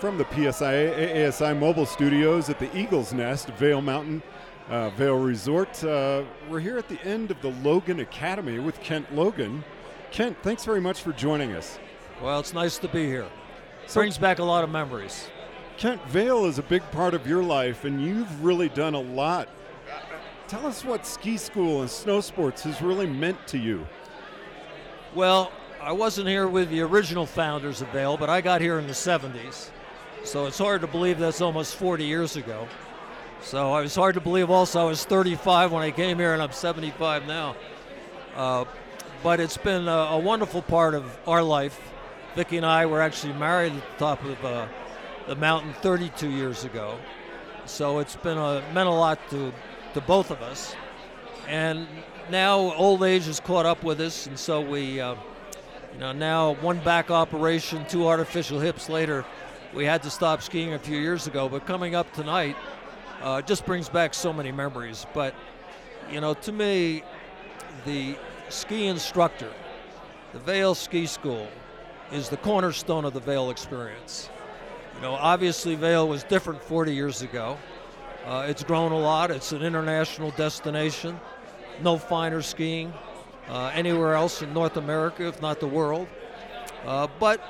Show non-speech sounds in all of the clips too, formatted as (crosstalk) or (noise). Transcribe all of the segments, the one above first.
From the PSIA ASI mobile studios at the Eagles Nest, Vail Mountain, uh, Vail Resort, uh, we're here at the end of the Logan Academy with Kent Logan. Kent, thanks very much for joining us. Well, it's nice to be here. Brings back a lot of memories. Kent, Vail is a big part of your life, and you've really done a lot. Tell us what ski school and snow sports has really meant to you. Well, I wasn't here with the original founders of Vail, but I got here in the 70s. So it's hard to believe that's almost 40 years ago. So it was hard to believe also I was 35 when I came here and I'm 75 now. Uh, but it's been a, a, wonderful part of our life. Vicki and I were actually married at the top of uh, the mountain 32 years ago. So it's been a, meant a lot to, to both of us. And now old age has caught up with us, and so we, uh, you know, now one back operation, two artificial hips later, we had to stop skiing a few years ago. But coming up tonight uh, just brings back so many memories. But, you know, to me, the ski instructor, the Vail Ski School, is the cornerstone of the Vail experience. You know, obviously, Vail was different 40 years ago. Uh, it's grown a lot. It's an international destination. No finer skiing uh, anywhere else in North America, if not the world. Uh, but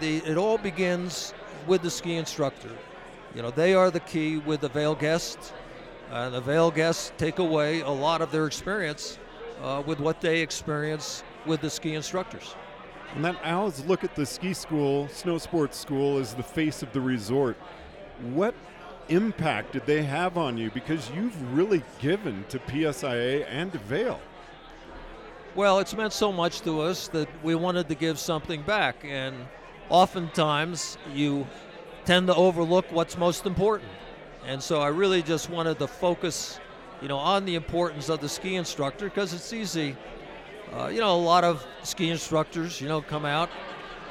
the, it all begins with the ski instructor. You know, they are the key with the Vail guests, and the Vail guests take away a lot of their experience uh, with what they experience with the ski instructors. And then I always look at the ski school, snow sports school, as the face of the resort. What impact did they have on you? Because you've really given to PSIA and to Vail. Well, it's meant so much to us that we wanted to give something back. And oftentimes you tend to overlook what's most important. And so I really just wanted to focus, you know, on the importance of the ski instructor because it's easy. Uh, you know, a lot of ski instructors, you know, come out.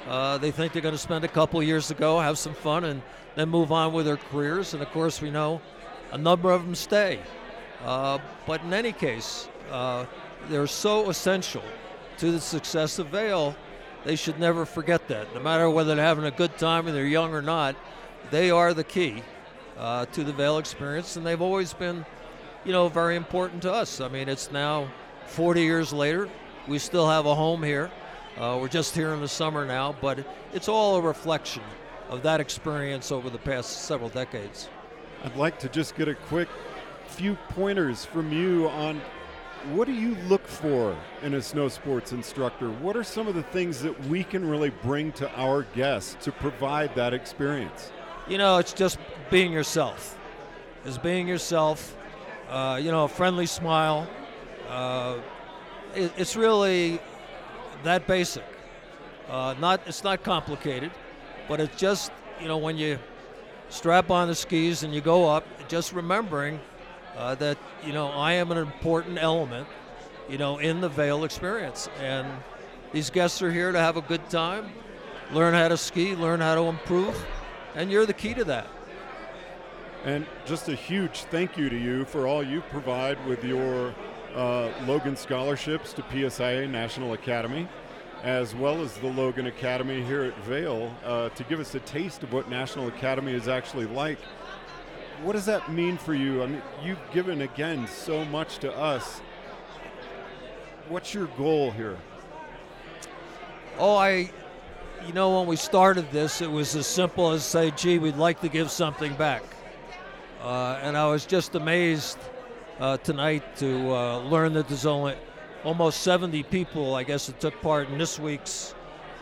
Uh, they think they're going to spend a couple years to go, have some fun, and then move on with their careers. And of course, we know a number of them stay. Uh, but in any case, uh, they're so essential to the success of Vail they should never forget that. No matter whether they're having a good time and they're young or not, they are the key uh, to the Vail experience, and they've always been, you know, very important to us. I mean, it's now 40 years later. We still have a home here. Uh, we're just here in the summer now, but it's all a reflection of that experience over the past several decades. I'd like to just get a quick few pointers from you on what do you look for in a snow sports instructor? What are some of the things that we can really bring to our guests to provide that experience? You know, it's just being yourself. Is being yourself. Uh, you know, a friendly smile. Uh, it, it's really that basic. Uh, not it's not complicated, but it's just you know when you strap on the skis and you go up, just remembering uh, that you know I am an important element, you know, in the Vail experience, and these guests are here to have a good time, learn how to ski, learn how to improve, and you're the key to that. And just a huge thank you to you for all you provide with your uh, Logan scholarships to PSIA National Academy, as well as the Logan Academy here at Vail, uh, to give us a taste of what National Academy is actually like what does that mean for you? I mean, you've given again so much to us. What's your goal here? Oh, I, you know, when we started this, it was as simple as say, gee, we'd like to give something back. Uh, and I was just amazed uh, tonight to uh, learn that there's only almost 70 people, I guess, that took part in this week's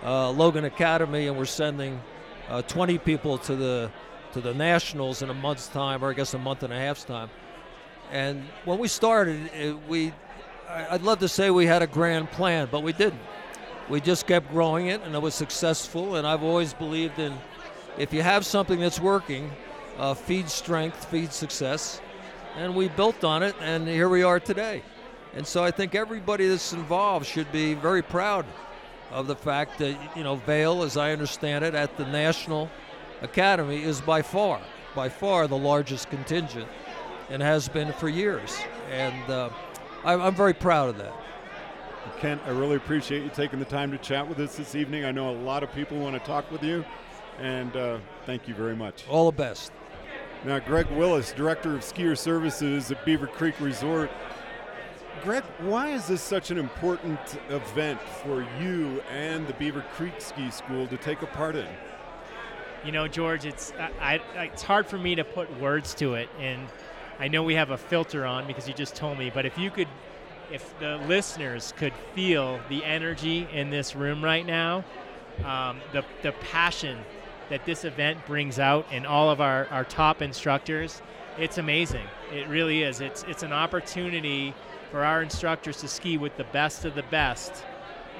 uh, Logan Academy, and we're sending uh, 20 people to the to the Nationals in a month's time, or I guess a month and a half's time. And when we started, it, we, I'd love to say we had a grand plan, but we didn't. We just kept growing it, and it was successful. And I've always believed in if you have something that's working, uh, feed strength, feed success. And we built on it, and here we are today. And so I think everybody that's involved should be very proud of the fact that, you know, Vail, as I understand it, at the national Academy is by far, by far the largest contingent and has been for years. And uh, I'm very proud of that. Kent, I really appreciate you taking the time to chat with us this evening. I know a lot of people want to talk with you. And uh, thank you very much. All the best. Now, Greg Willis, Director of Skier Services at Beaver Creek Resort. Greg, why is this such an important event for you and the Beaver Creek Ski School to take a part in? You know, George, it's I, I, it's hard for me to put words to it, and I know we have a filter on because you just told me. But if you could, if the listeners could feel the energy in this room right now, um, the the passion that this event brings out in all of our, our top instructors, it's amazing. It really is. It's it's an opportunity for our instructors to ski with the best of the best.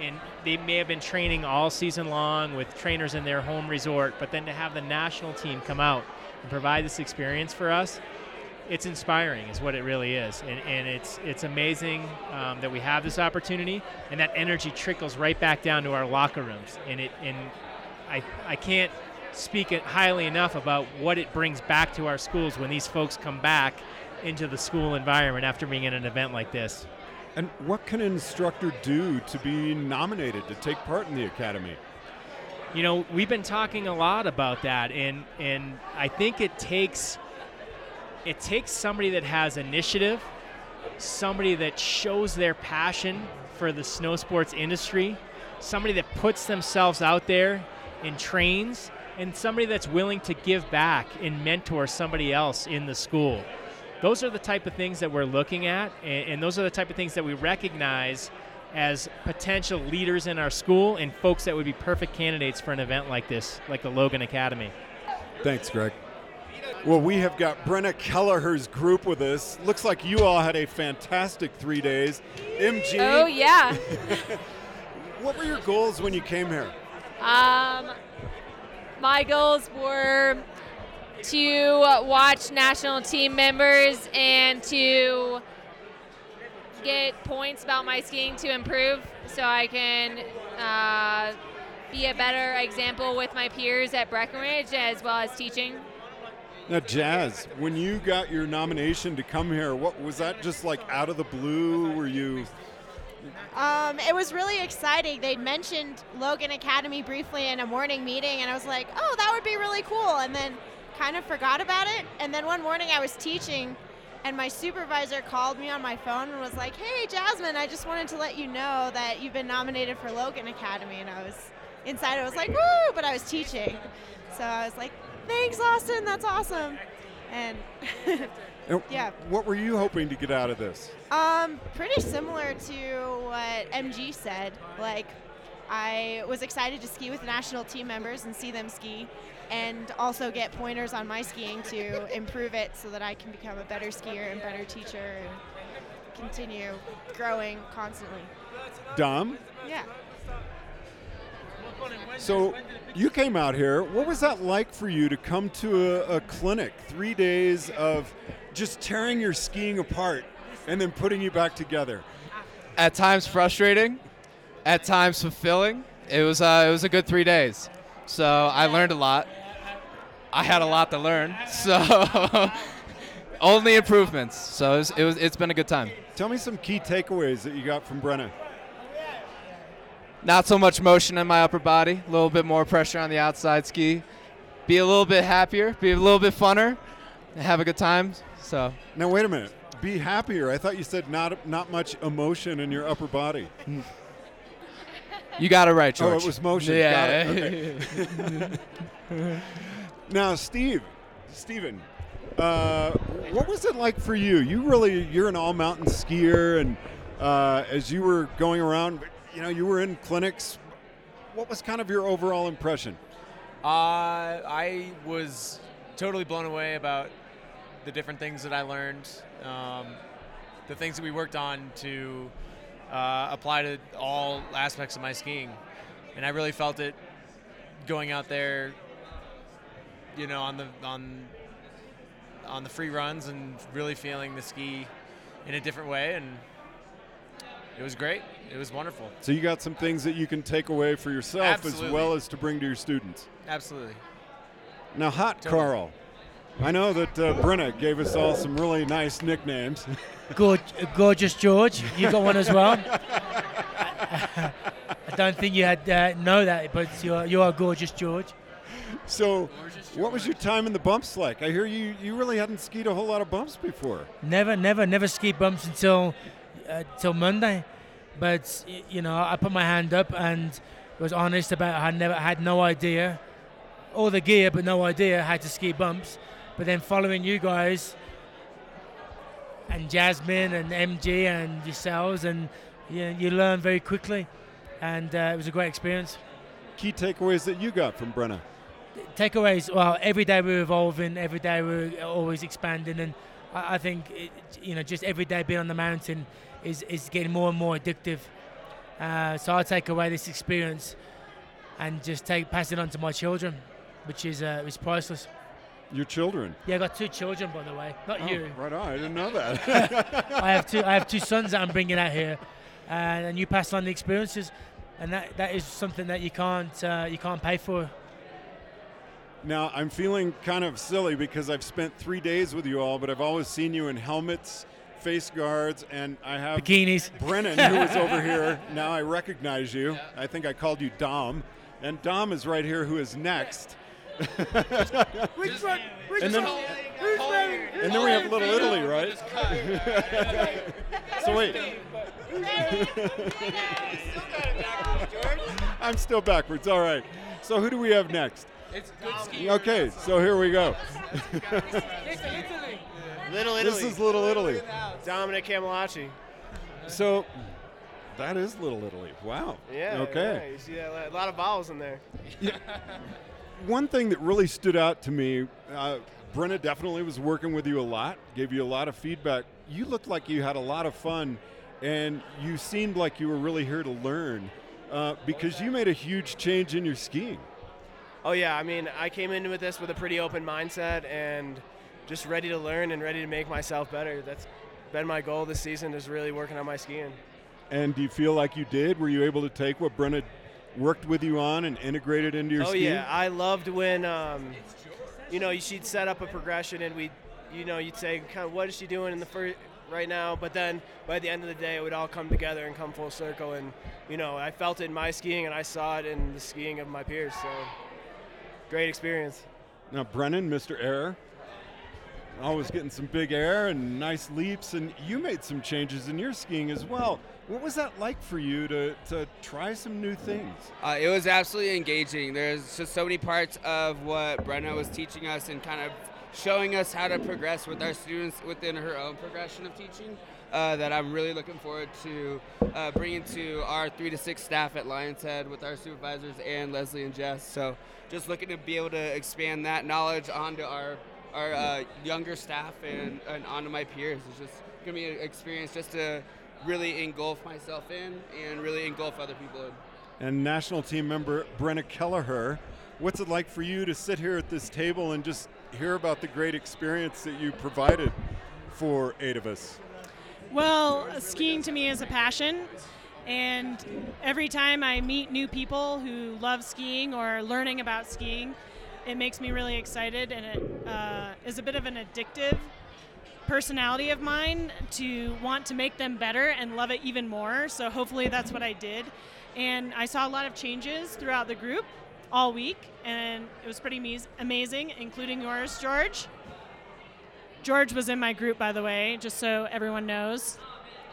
And they may have been training all season long with trainers in their home resort, but then to have the national team come out and provide this experience for us, it's inspiring, is what it really is. And, and it's it's amazing um, that we have this opportunity, and that energy trickles right back down to our locker rooms. And it and I I can't speak highly enough about what it brings back to our schools when these folks come back into the school environment after being in an event like this. And what can an instructor do to be nominated to take part in the academy? You know, we've been talking a lot about that, and and I think it takes it takes somebody that has initiative, somebody that shows their passion for the snow sports industry, somebody that puts themselves out there and trains, and somebody that's willing to give back and mentor somebody else in the school those are the type of things that we're looking at, and, and, those are the type of things that we recognize as potential leaders in our school and folks that would be perfect candidates for an event like this, like the Logan Academy. Thanks, Greg. Well, we have got Brenna Kelleher's group with us. Looks like you all had a fantastic three days. MG. Oh, yeah. (laughs) what were your goals when you came here? Um, my goals were to watch national team members and to get points about my skiing to improve so I can uh, be a better example with my peers at Breckenridge as well as teaching. Now, Jazz, when you got your nomination to come here, what was that just like out of the blue? Were you um, it was really exciting. They'd mentioned Logan Academy briefly in a morning meeting, and I was like, oh, that would be really cool. And then kind of forgot about it. And then one morning I was teaching, and my supervisor called me on my phone and was like, "Hey, Jasmine, I just wanted to let you know that you've been nominated for Logan Academy." And I was inside, I was like, "Woo!" But I was teaching, so I was like, "Thanks, Austin. That's awesome." And (laughs) yeah. What were you hoping to get out of this? Um, pretty similar to what MG said. Like, I was excited to ski with national team members and see them ski and also get pointers on my skiing to improve it so that I can become a better skier and better teacher and continue growing constantly. Dom? Yeah. So you came out here. What was that like for you to come to a, a clinic? Three days of just tearing your skiing apart and then putting you back together. At times frustrating, at times fulfilling. It was uh, it was a good three days. So I learned a lot. I had a lot to learn. So (laughs) only improvements. So it was, it was it's been a good time. Tell me some key takeaways that you got from Brenna. Not so much motion in my upper body, a little bit more pressure on the outside ski. Be a little bit happier, be a little bit funner, have a good time. So now wait a minute. Be happier. I thought you said not not much emotion in your upper body. You got it right, George. Oh, it was motion. Yeah. (laughs) (laughs) Now, Steve, Steven, uh, what was it like for you? You really, you're an all mountain skier, and uh, as you were going around, you know, you were in clinics. What was kind of your overall impression? Uh, I was totally blown away about the different things that I learned, um, the things that we worked on to uh, apply to all aspects of my skiing. And I really felt it going out there, you know, on the on on the free runs and really feeling the ski in a different way and it was great. It was wonderful. So you got some things that you can take away for yourself Absolutely. as well as to bring to your students. Absolutely. Now, Hot Totally. Carl. I know that uh, Brenna gave us all some really nice nicknames. (laughs) Good, gorgeous George. You got one as well. (laughs) (laughs) I don't think you had uh, know that, but you're you are gorgeous George. So, what was your time in the bumps like? I hear you you really hadn't skied a whole lot of bumps before. Never, never, never ski bumps until uh, till Monday. But you know, I put my hand up and was honest about I never had no idea, all the gear, but no idea how to ski bumps. But then following you guys and Jasmine and MG and yourselves, and you, you learn very quickly, and uh, it was a great experience. Key takeaways that you got from Brenna. Takeaways well every day we're evolving every day we're always expanding and i, I think it, you know just every day being on the mountain is, is getting more and more addictive uh, so i take away this experience and just take pass it on to my children which is uh, is priceless Your children. yeah i got two children by the way not Oh, you right on. I didn't know that. (laughs) (laughs) i have two i have two sons that i'm bringing out here and, and you pass on the experiences and that, that is something that you can't uh, you can't pay for Now, I'm feeling kind of silly because I've spent three days with you all, but I've always seen you in helmets, face guards, and I have bikinis Brennan, who is over here. Now I recognize you. I think I called you Dom. And Dom is right here, who is next. which one which And then- one who's wearing And then we have Little Italy, right? so wait. I'm still backwards. All right. So who do we have next? It's good ski. Okay, so here we go. Little Italy. This is Little Italy. Dominic Camilacci. So that is Little Italy. Wow. Yeah. Okay. yeah, you see that? A lot of vowels in there. One thing that really stood out to me, uh, Brenna definitely was working with you a lot, gave you a lot of feedback. You looked like you had a lot of fun, and you seemed like you were really here to learn uh, because you made a huge change in your skiing. Oh yeah, I mean, I came into this with a pretty open mindset and just ready to learn and ready to make myself better. That's been my goal this season is really working on my skiing. And do you feel like you did? Were you able to take what Brenna worked with you on and integrate it into your oh skiing? yeah, I loved when um, you know she'd set up a progression and we, you know, you'd say kind of what is she doing in the first right now, but then by the end of the day it would all come together and come full circle and you know I felt it in my skiing and I saw it in the skiing of my peers. So great experience. Now, Brennan, Mr. Air, always getting some big air and nice leaps, and you made some changes in your skiing as well. What was that like for you to, to try some new things? Uh, it was absolutely engaging. There's just so many parts of what Brenna was teaching us and kind of showing us how to progress with our students within her own progression of teaching uh, that I'm really looking forward to uh, bringing to our three to six staff at Lionshead with our supervisors and Leslie and Jess. So just looking to be able to expand that knowledge onto our our uh, younger staff and, and onto my peers. It's just to be an experience just to really engulf myself in and really engulf other people in. And national team member Brenna Kelleher, what's it like for you to sit here at this table and just hear about the great experience that you provided for eight of us? Well, skiing to me is a passion. And every time I meet new people who love skiing or learning about skiing, it makes me really excited and it uh, is a bit of an addictive personality of mine to want to make them better and love it even more. So hopefully that's what I did. And I saw a lot of changes throughout the group all week, and it was pretty amazing, including yours, George. George was in my group, by the way, just so everyone knows.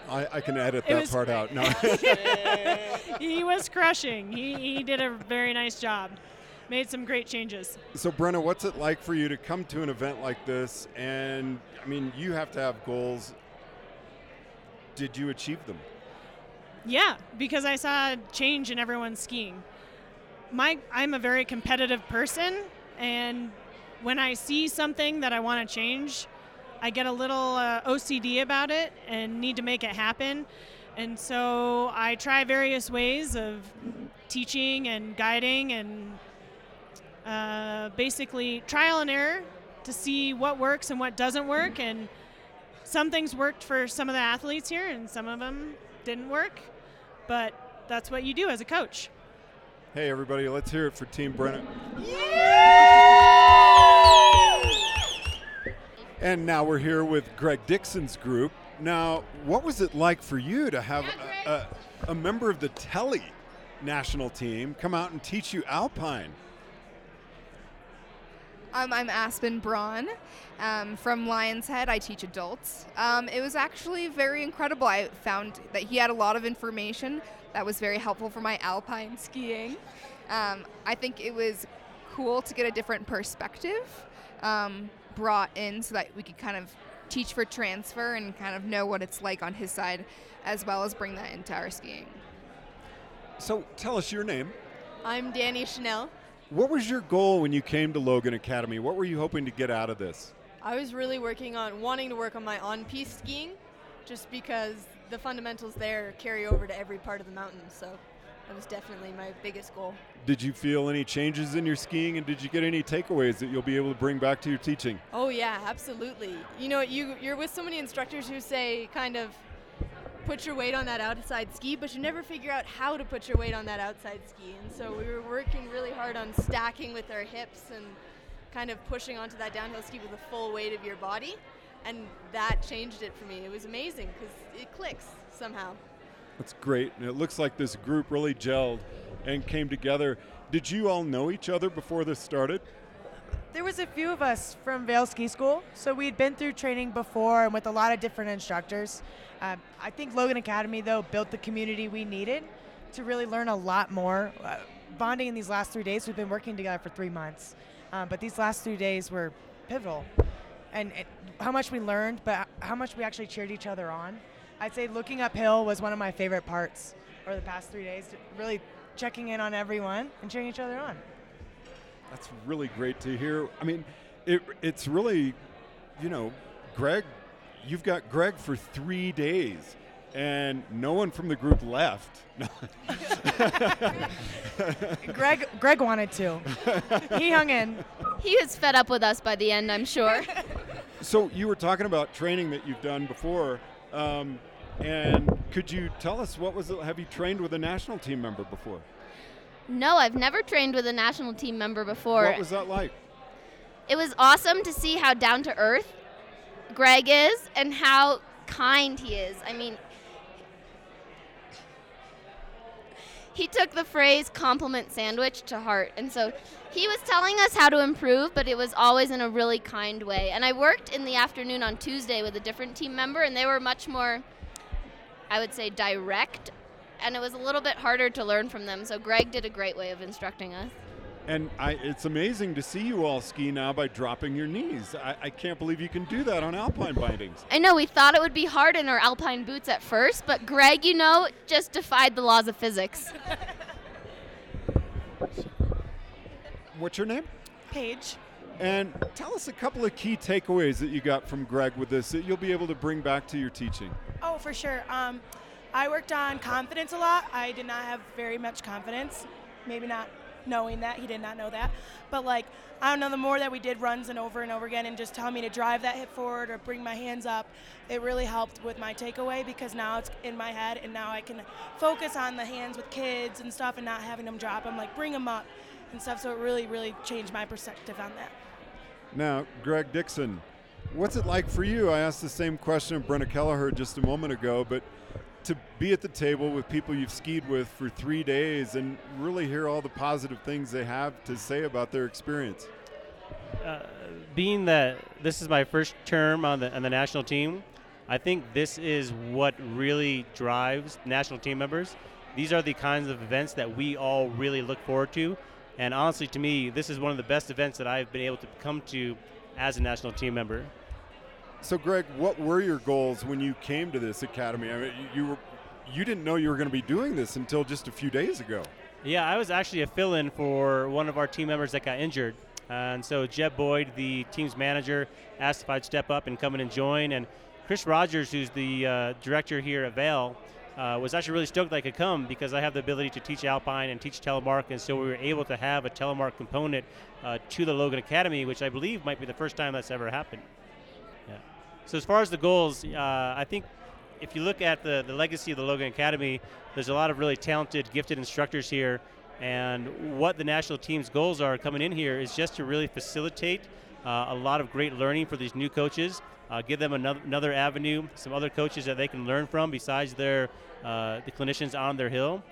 I, I can edit It that part out. No. (laughs) he was crushing. He, he did a very nice job. Made some great changes. So, Brenna, what's it like for you to come to an event like this? And I mean, you have to have goals. Did you achieve them? Yeah, because I saw a change in everyone's skiing. My I'm a very competitive person and when I see something that I want to change, I get a little uh, OCD about it and need to make it happen. And so I try various ways of teaching and guiding and uh, basically trial and error to see what works and what doesn't work. And some things worked for some of the athletes here, and some of them didn't work. But that's what you do as a coach. Hey, everybody, let's hear it for Team Brenna. And now we're here with Greg Dixon's group. Now, what was it like for you to have a, a, a member of the Tele national team come out and teach you Alpine? Um, I'm Aspen Braun um, from Lionshead. I teach adults. Um, it was actually very incredible. I found that he had a lot of information that was very helpful for my alpine skiing. Um, I think it was cool to get a different perspective um, brought in so that we could kind of teach for transfer and kind of know what it's like on his side, as well as bring that into our skiing. So tell us your name. I'm Danny Chanel. What was your goal when you came to Logan Academy? What were you hoping to get out of this? I was really working on wanting to work on my on piste skiing just because the fundamentals there carry over to every part of the mountain. So that was definitely my biggest goal. Did you feel any changes in your skiing and did you get any takeaways that you'll be able to bring back to your teaching? Oh yeah, absolutely. You know, you you're with so many instructors who say kind of put your weight on that outside ski, but you never figure out how to put your weight on that outside ski. And so we were working really hard on stacking with our hips and kind of pushing onto that downhill ski with the full weight of your body. And that changed it for me. It was amazing because it clicks somehow. That's great. And it looks like this group really gelled and came together. Did you all know each other before this started? There was a few of us from Vail Ski School, so we'd been through training before and with a lot of different instructors. Uh, I think Logan Academy, though, built the community we needed to really learn a lot more. Uh, bonding in these last three days, we've been working together for three months, uh, but these last three days were pivotal. And it, how much we learned, but how much we actually cheered each other on. I'd say looking uphill was one of my favorite parts over the past three days, really checking in on everyone and cheering each other on. That's really great to hear. I mean, it, it's really, you know, Greg, you've got Greg for three days, and no one from the group left. (laughs) Greg, Greg wanted to. he hung in. He was fed up with us by the end, I'm sure. so you were talking about training that you've done before, um, and could you tell us what was it? Have you trained with a national team member before? No, I've never trained with a national team member before. What was that like? It was awesome to see how down to earth Greg is and how kind he is. I mean, he took the phrase compliment sandwich to heart. And so he was telling us how to improve, but it was always in a really kind way. And I worked in the afternoon on Tuesday with a different team member, and they were much more, I would say, direct and it was a little bit harder to learn from them. So Greg did a great way of instructing us. And I, it's amazing to see you all ski now by dropping your knees. I, I, can't believe you can do that on alpine bindings. I know, we thought it would be hard in our alpine boots at first, but Greg, you know, just defied the laws of physics. (laughs) What's your name? Paige. And tell us a couple of key takeaways that you got from Greg with this that you'll be able to bring back to your teaching. Oh, for sure. Um, I worked on confidence a lot. I did not have very much confidence. Maybe not knowing that. He did not know that. But, like, I don't know, the more that we did runs and over and over again and just tell me to drive that hip forward or bring my hands up, it really helped with my takeaway because now it's in my head and now I can focus on the hands with kids and stuff and not having them drop them, like, bring them up and stuff. So it really, really changed my perspective on that. Now, Greg Dixon, what's it like for you? I asked the same question of Brenna Kelleher just a moment ago, but to be at the table with people you've skied with for three days and really hear all the positive things they have to say about their experience? Uh, being that this is my first term on the on the national team, I think this is what really drives national team members. These are the kinds of events that we all really look forward to. And honestly, to me, this is one of the best events that I've been able to come to as a national team member. So, Greg, what were your goals when you came to this academy? I mean, you were you didn't know you were going to be doing this until just a few days ago. Yeah, I was actually a fill-in for one of our team members that got injured, and so Jeb Boyd, the team's manager, asked if I'd step up and come in and join. And Chris Rogers, who's the uh, director here at Vail, uh, was actually really stoked that I could come because I have the ability to teach Alpine and teach telemark, and so we were able to have a telemark component uh, to the Logan Academy, which I believe might be the first time that's ever happened. Yeah. So as far as the goals, uh, I think if you look at the, the legacy of the Logan Academy, there's a lot of really talented, gifted instructors here. And what the national team's goals are coming in here is just to really facilitate a lot of great learning for these new coaches, uh, give them another, another avenue, some other coaches that they can learn from besides their uh, the clinicians on their hill.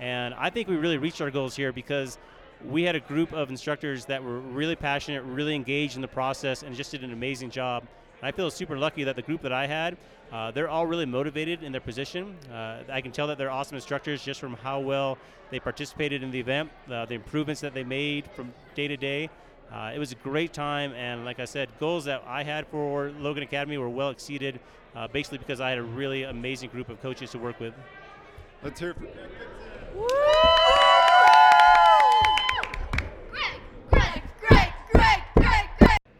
And I think we really reached our goals here because we had a group of instructors that were really passionate, really engaged in the process, and just did an amazing job. And I feel super lucky that the group that I had, uh, they're all really motivated in their position. Uh, I can tell that they're awesome instructors just from how well they participated in the event, uh, the improvements that they made from day to day. Uh, it was a great time, and like I said, goals that I had for Logan Academy were well exceeded, uh, basically because I had a really amazing group of coaches to work with. Let's hear it for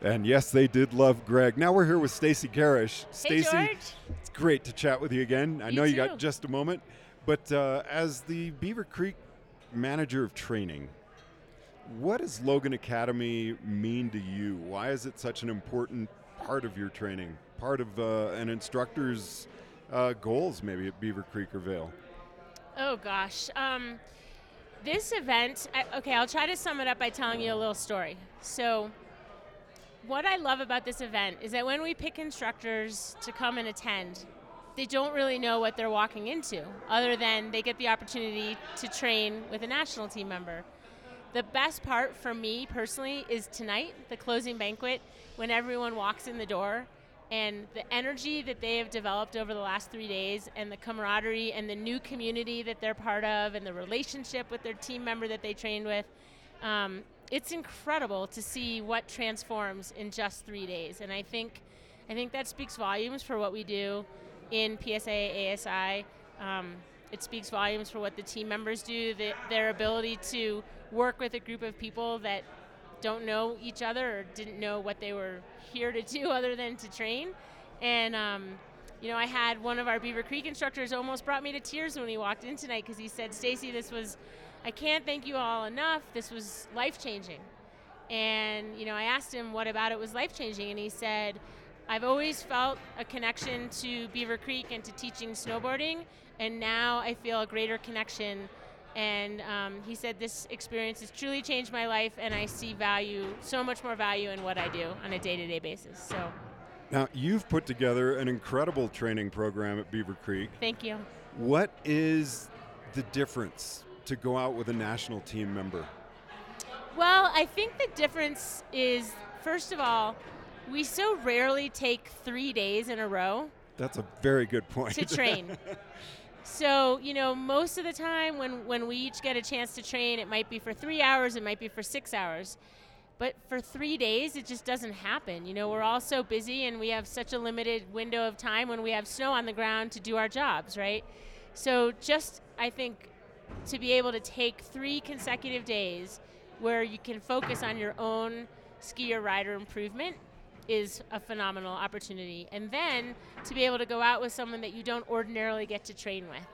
And yes, they did love Greg. Now we're here with Stacy Garish. Stacy, George. it's great to chat with you again. I You know you too. got just a moment, but uh, as the Beaver Creek manager of training, what does Logan Academy mean to you? Why is it such an important part of your training, part of uh, an instructor's uh, goals, maybe at Beaver Creek or Vail? Oh gosh. Um, this event, I, okay, I'll try to sum it up by telling you a little story. So, what I love about this event is that when we pick instructors to come and attend, they don't really know what they're walking into, other than they get the opportunity to train with a national team member. The best part for me personally is tonight, the closing banquet, when everyone walks in the door and the energy that they have developed over the last three days and the camaraderie and the new community that they're part of and the relationship with their team member that they trained with. Um, it's incredible to see what transforms in just three days. And I think, I think that speaks volumes for what we do in PSA ASI. Um, it speaks volumes for what the team members do, the, their ability to work with a group of people that don't know each other or didn't know what they were here to do (laughs) other than to train. And, um, you know, I had one of our Beaver Creek instructors almost brought me to tears when he walked in tonight because he said, Stacy, this was, I can't thank you all enough. This was life changing. And, you know, I asked him what about it was life changing, and he said, I've always felt a connection to Beaver Creek and to teaching snowboarding, and now I feel a greater connection. And um, he said, This experience has truly changed my life, and I see value, so much more value in what I do on a day to day basis. So, Now, you've put together an incredible training program at Beaver Creek. thank you. What is the difference to go out with a national team member? Well, I think the difference is, first of all, we so rarely take three days in a row That's a very good point. to train. (laughs) so, you know, most of the time when, when we each get a chance to train, it might be for three hours, it might be for six hours. But for three days, it just doesn't happen. You know, we're all so busy and we have such a limited window of time when we have snow on the ground to do our jobs, right? So, just I think to be able to take three consecutive days where you can focus on your own skier rider improvement is a phenomenal opportunity. And then to be able to go out with someone that you don't ordinarily get to train with.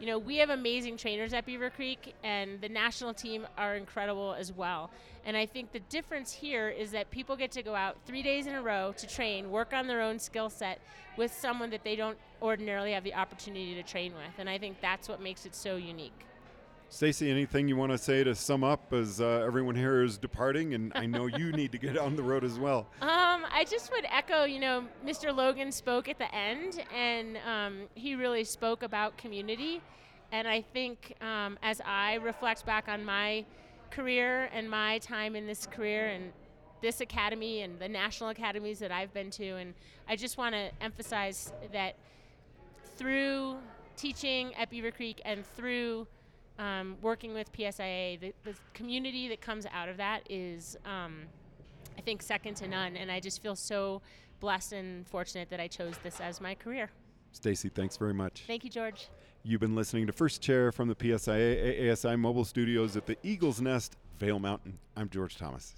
You know, we have amazing trainers at Beaver Creek, and the national team are incredible as well. And I think the difference here is that people get to go out three days in a row to train, work on their own skill set with someone that they don't ordinarily have the opportunity to train with. And I think that's what makes it so unique. Stacy, anything you want to say to sum up as uh, everyone here is departing? And I know you need to get on the road as well. (laughs) Um, I just would echo, you know, Mr. Logan spoke at the end, and um, he really spoke about community. And I think um, as I reflect back on my career and my time in this career and this academy and the national academies that I've been to, and I just want to emphasize that through teaching at Beaver Creek and through um, working with PSIA, the, the community that comes out of that is, um, I think, second to none. And I just feel so blessed and fortunate that I chose this as my career. Stacy, thanks very much. Thank you, George. You've been listening to First Chair from the PSIA ASI mobile studios at the Eagles Nest, Vail Mountain. I'm George Thomas.